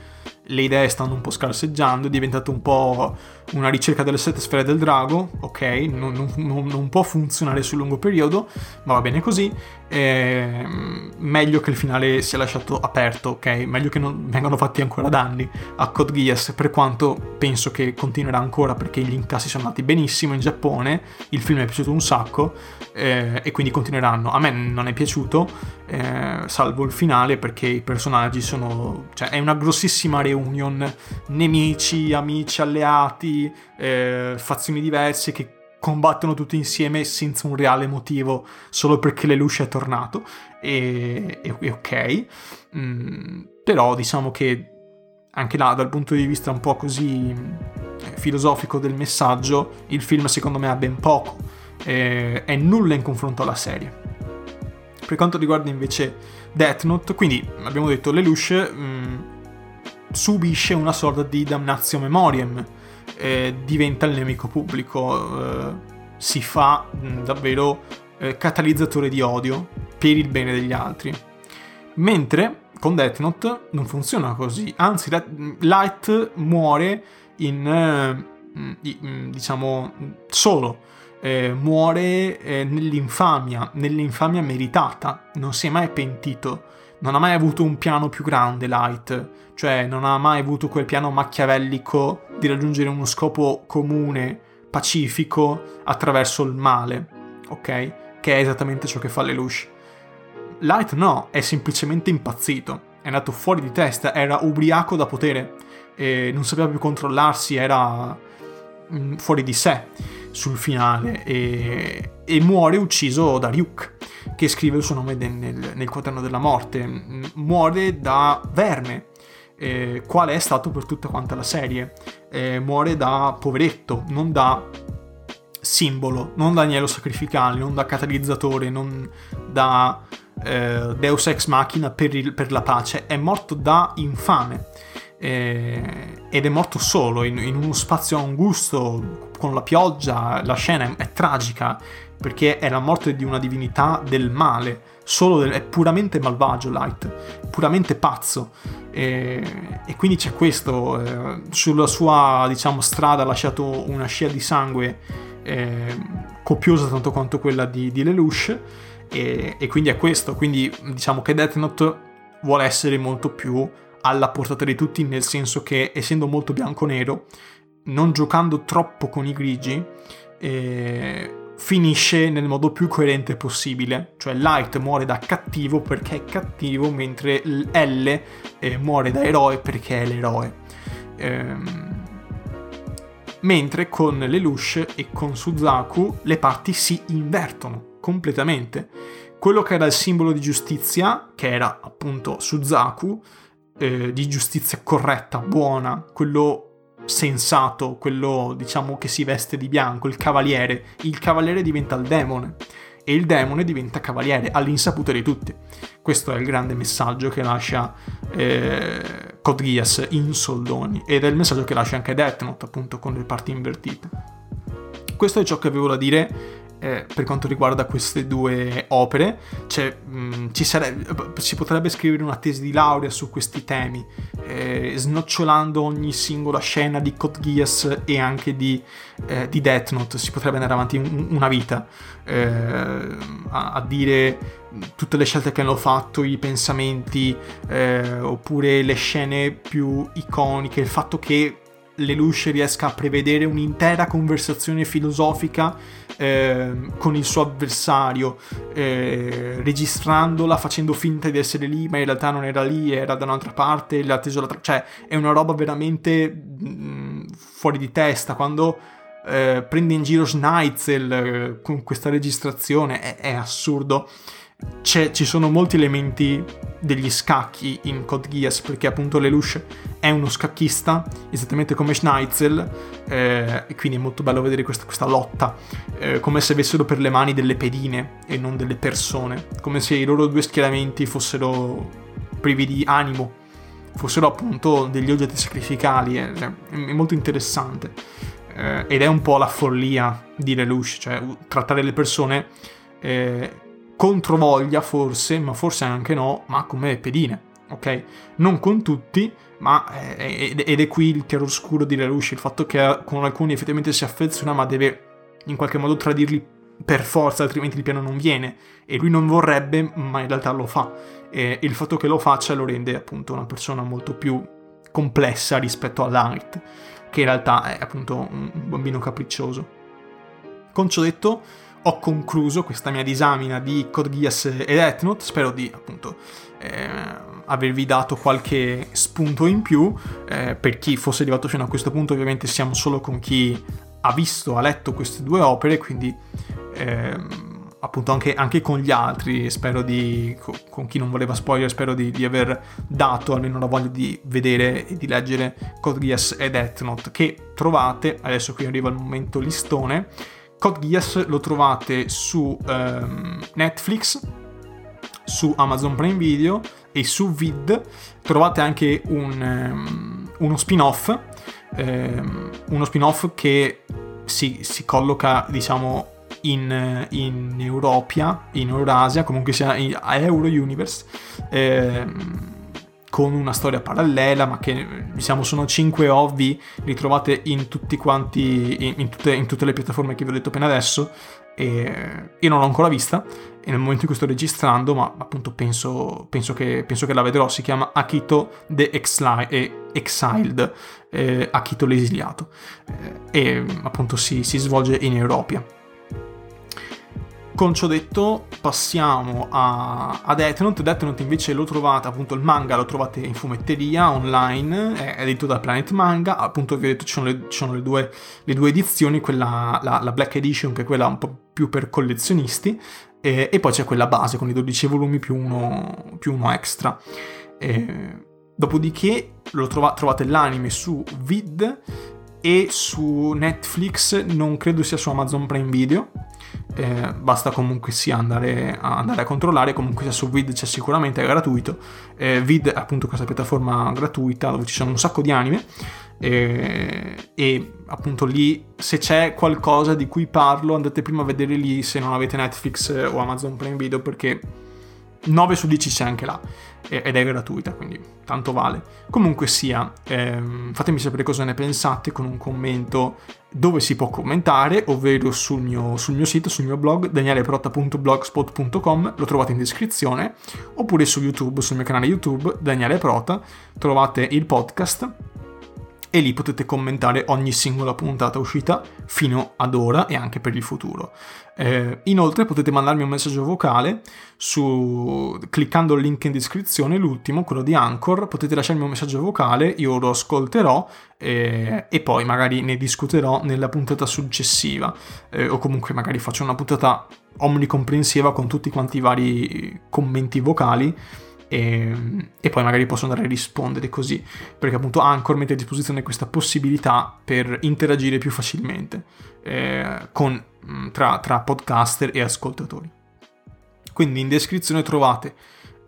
le idee stanno un po' scarseggiando, è diventato un po' una ricerca delle sette sfere del drago, ok, non, non, non può funzionare sul lungo periodo, ma va bene così, eh, meglio che il finale sia lasciato aperto, ok, meglio che non vengano fatti ancora danni a Code Geass, per quanto penso che continuerà ancora perché gli incassi sono andati benissimo in Giappone, il film è piaciuto un sacco eh, e quindi continueranno. A me non è piaciuto, eh, salvo il finale perché i personaggi sono, cioè è una grossissima reunion, nemici, amici, alleati, eh, fazioni diverse che combattono tutti insieme senza un reale motivo, solo perché Lelouch è tornato. E, e, e ok. Mm, però diciamo che anche là, dal punto di vista un po' così eh, filosofico del messaggio, il film secondo me ha ben poco. Eh, è nulla in confronto alla serie. Per quanto riguarda invece Death Note, quindi abbiamo detto Lelouch mh, mm, subisce una sorta di damnatio memoriam, eh, diventa il nemico pubblico, eh, si fa mh, davvero eh, catalizzatore di odio per il bene degli altri. Mentre con Death Note non funziona così, anzi Light muore in, eh, diciamo, solo. Eh, muore eh, nell'infamia, nell'infamia meritata, non si è mai pentito, non ha mai avuto un piano più grande Light, cioè non ha mai avuto quel piano macchiavellico di raggiungere uno scopo comune, pacifico, attraverso il male, ok? Che è esattamente ciò che fa Lelouch. Light no, è semplicemente impazzito, è andato fuori di testa, era ubriaco da potere, non sapeva più controllarsi, era mh, fuori di sé sul finale e, e, muore ucciso da Ryuk, che scrive il suo nome nel, nel quaderno della morte. Muore da verme, eh, quale è stato per tutta quanta la serie. Eh, muore da poveretto, non da simbolo, non da agnello sacrificale, non da catalizzatore, non da eh, Deus ex machina per, il, per, la pace, è morto da infame. Eh, ed è morto solo in, in, uno spazio angusto con la pioggia. La scena è, è, tragica perché è la morte di una divinità del male. Del, è puramente malvagio Light, puramente pazzo. E, e quindi c'è questo. Eh, sulla sua diciamo, strada ha lasciato una scia di sangue eh, copiosa tanto quanto quella di, di Lelouch e, e, quindi è questo, quindi diciamo che Death Note vuole essere molto più alla portata di tutti nel senso che essendo molto bianco-nero, non giocando troppo con i grigi, eh, finisce nel modo più coerente possibile, cioè Light muore da cattivo perché è cattivo, mentre L eh, muore da eroe perché è l'eroe. Ehm, mentre con Lelouch e con Suzaku le parti si invertono completamente. Quello che era il simbolo di giustizia, che era appunto Suzaku, eh, di giustizia corretta, buona, quello sensato, quello diciamo che si veste di bianco, il cavaliere, il cavaliere diventa il demone e il demone diventa cavaliere all'insaputa di tutti. Questo è il grande messaggio che lascia eh, Code Geass in soldoni ed è il messaggio che lascia anche Death Note appunto con le parti invertite. Questo è ciò che avevo da dire eh, per quanto riguarda queste due opere, cioè, mh, mm, sarebbe, si potrebbe scrivere una tesi di laurea su questi temi, eh, snocciolando ogni singola scena di Code Geass e anche di, eh, di Death Note, si potrebbe andare avanti un, una vita. Eh, a, a, dire tutte le scelte che hanno fatto, i pensamenti, eh, oppure le scene più iconiche, il fatto che Lelouch riesca a prevedere un'intera conversazione filosofica eh, con il suo avversario, eh, registrandola, facendo finta di essere lì, ma in realtà non era lì, era da un'altra parte, l'ha teso la cioè è una roba veramente mh, mm, fuori di testa, quando eh, prende in giro Schneitzel eh, con questa registrazione è, è assurdo ci sono molti elementi degli scacchi in Code Geass perché appunto Lelouch è uno scacchista esattamente come Schneitzel eh, e quindi è molto bello vedere questa, questa lotta eh, come se avessero per le mani delle pedine e non delle persone come se i loro due schieramenti fossero privi di animo fossero appunto degli oggetti sacrificali eh, è molto interessante eh, ed è un po' la follia di Lelouch cioè trattare le persone eh, controvoglia forse, ma forse anche no, ma come pedine, ok? Non con tutti, ma eh, ed è qui il chiaroscuro di Lelouch, il fatto che con alcuni effettivamente si affeziona, ma deve in qualche modo tradirli per forza, altrimenti il piano non viene. E lui non vorrebbe, ma in realtà lo fa. E il fatto che lo faccia lo rende appunto una persona molto più complessa rispetto a Light, che in realtà è appunto un bambino capriccioso. Con ciò detto, ho concluso questa mia disamina di Code Geass e Death Note, spero di appunto eh, avervi dato qualche spunto in più, eh, per chi fosse arrivato fino a questo punto ovviamente siamo solo con chi ha visto, ha letto queste due opere, quindi eh, appunto anche, anche, con gli altri, spero di, con chi non voleva spoiler, spero di, di, aver dato almeno la voglia di vedere e di leggere Code Geass e Death Note, che trovate, adesso qui arriva il momento listone, Code Geass lo trovate su um, Netflix, su Amazon Prime Video e su Vid. Trovate anche un, um, uno spin-off, um, uno spin-off che si, si colloca, diciamo, in, in Europia, in Eurasia, comunque sia a Euro Universe. Ehm, con una storia parallela, ma che diciamo sono cinque ovvi, li trovate in tutti quanti, in, in, tutte, in tutte le piattaforme che vi ho detto appena adesso. E io non l'ho ancora vista, e nel momento in cui sto registrando, ma appunto penso, penso, che, penso che, la vedrò, si chiama Akito the Exiled, eh, Akito l'esiliato, eh, e appunto si, si svolge in Europa. Con ciò detto passiamo a, a Death Note. Death Note invece lo trovate, appunto il manga lo trovate in fumetteria online, è edito da Planet Manga, appunto vi ho detto ci sono le, ci sono le, due, le due, edizioni, quella, la, la, Black Edition che è quella un po' più per collezionisti e, e poi c'è quella base con i 12 volumi più uno, più uno extra. E, dopodiché trova, trovate l'anime su Vid e su Netflix, non credo sia su Amazon Prime Video eh, basta comunque sia andare a, andare a, controllare, comunque sia su Vid c'è sicuramente, è gratuito, eh, Vid è appunto questa piattaforma gratuita dove ci sono un sacco di anime. Eh, e appunto lì se c'è qualcosa di cui parlo andate prima a vedere lì se non avete Netflix o Amazon Prime Video perché 9 su 10 c'è anche là ed è gratuita, quindi tanto vale. Comunque sia, ehm, fatemi sapere cosa ne pensate con un commento dove si può commentare, ovvero sul mio, sul mio sito, sul mio blog, danieleprota.blogspot.com, lo trovate in descrizione, oppure su YouTube, sul mio canale YouTube, Daniele Prota, trovate il podcast e lì potete commentare ogni singola puntata uscita fino ad ora e anche per il futuro. Eh, inoltre potete mandarmi un messaggio vocale su, cliccando il link in descrizione, l'ultimo, quello di Anchor, potete lasciarmi un messaggio vocale, io lo ascolterò eh, e poi magari ne discuterò nella puntata successiva eh, o comunque magari faccio una puntata omnicomprensiva con tutti quanti i vari commenti vocali e, e, poi magari posso andare a rispondere così, perché appunto Anchor mette a disposizione questa possibilità per interagire più facilmente eh, con, mm, tra, tra, podcaster e ascoltatori. Quindi in descrizione trovate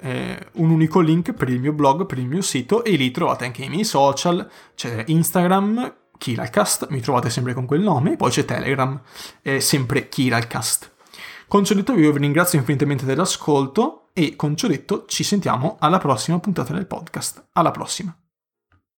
eh, un unico link per il mio blog, per il mio sito e lì trovate anche i miei social, c'è Instagram, Kiralcast, mi trovate sempre con quel nome, e poi c'è Telegram, eh, sempre Kiralcast. Con ciò detto io vi ringrazio infinitamente dell'ascolto e con ciò detto ci sentiamo alla prossima puntata del podcast. Alla prossima!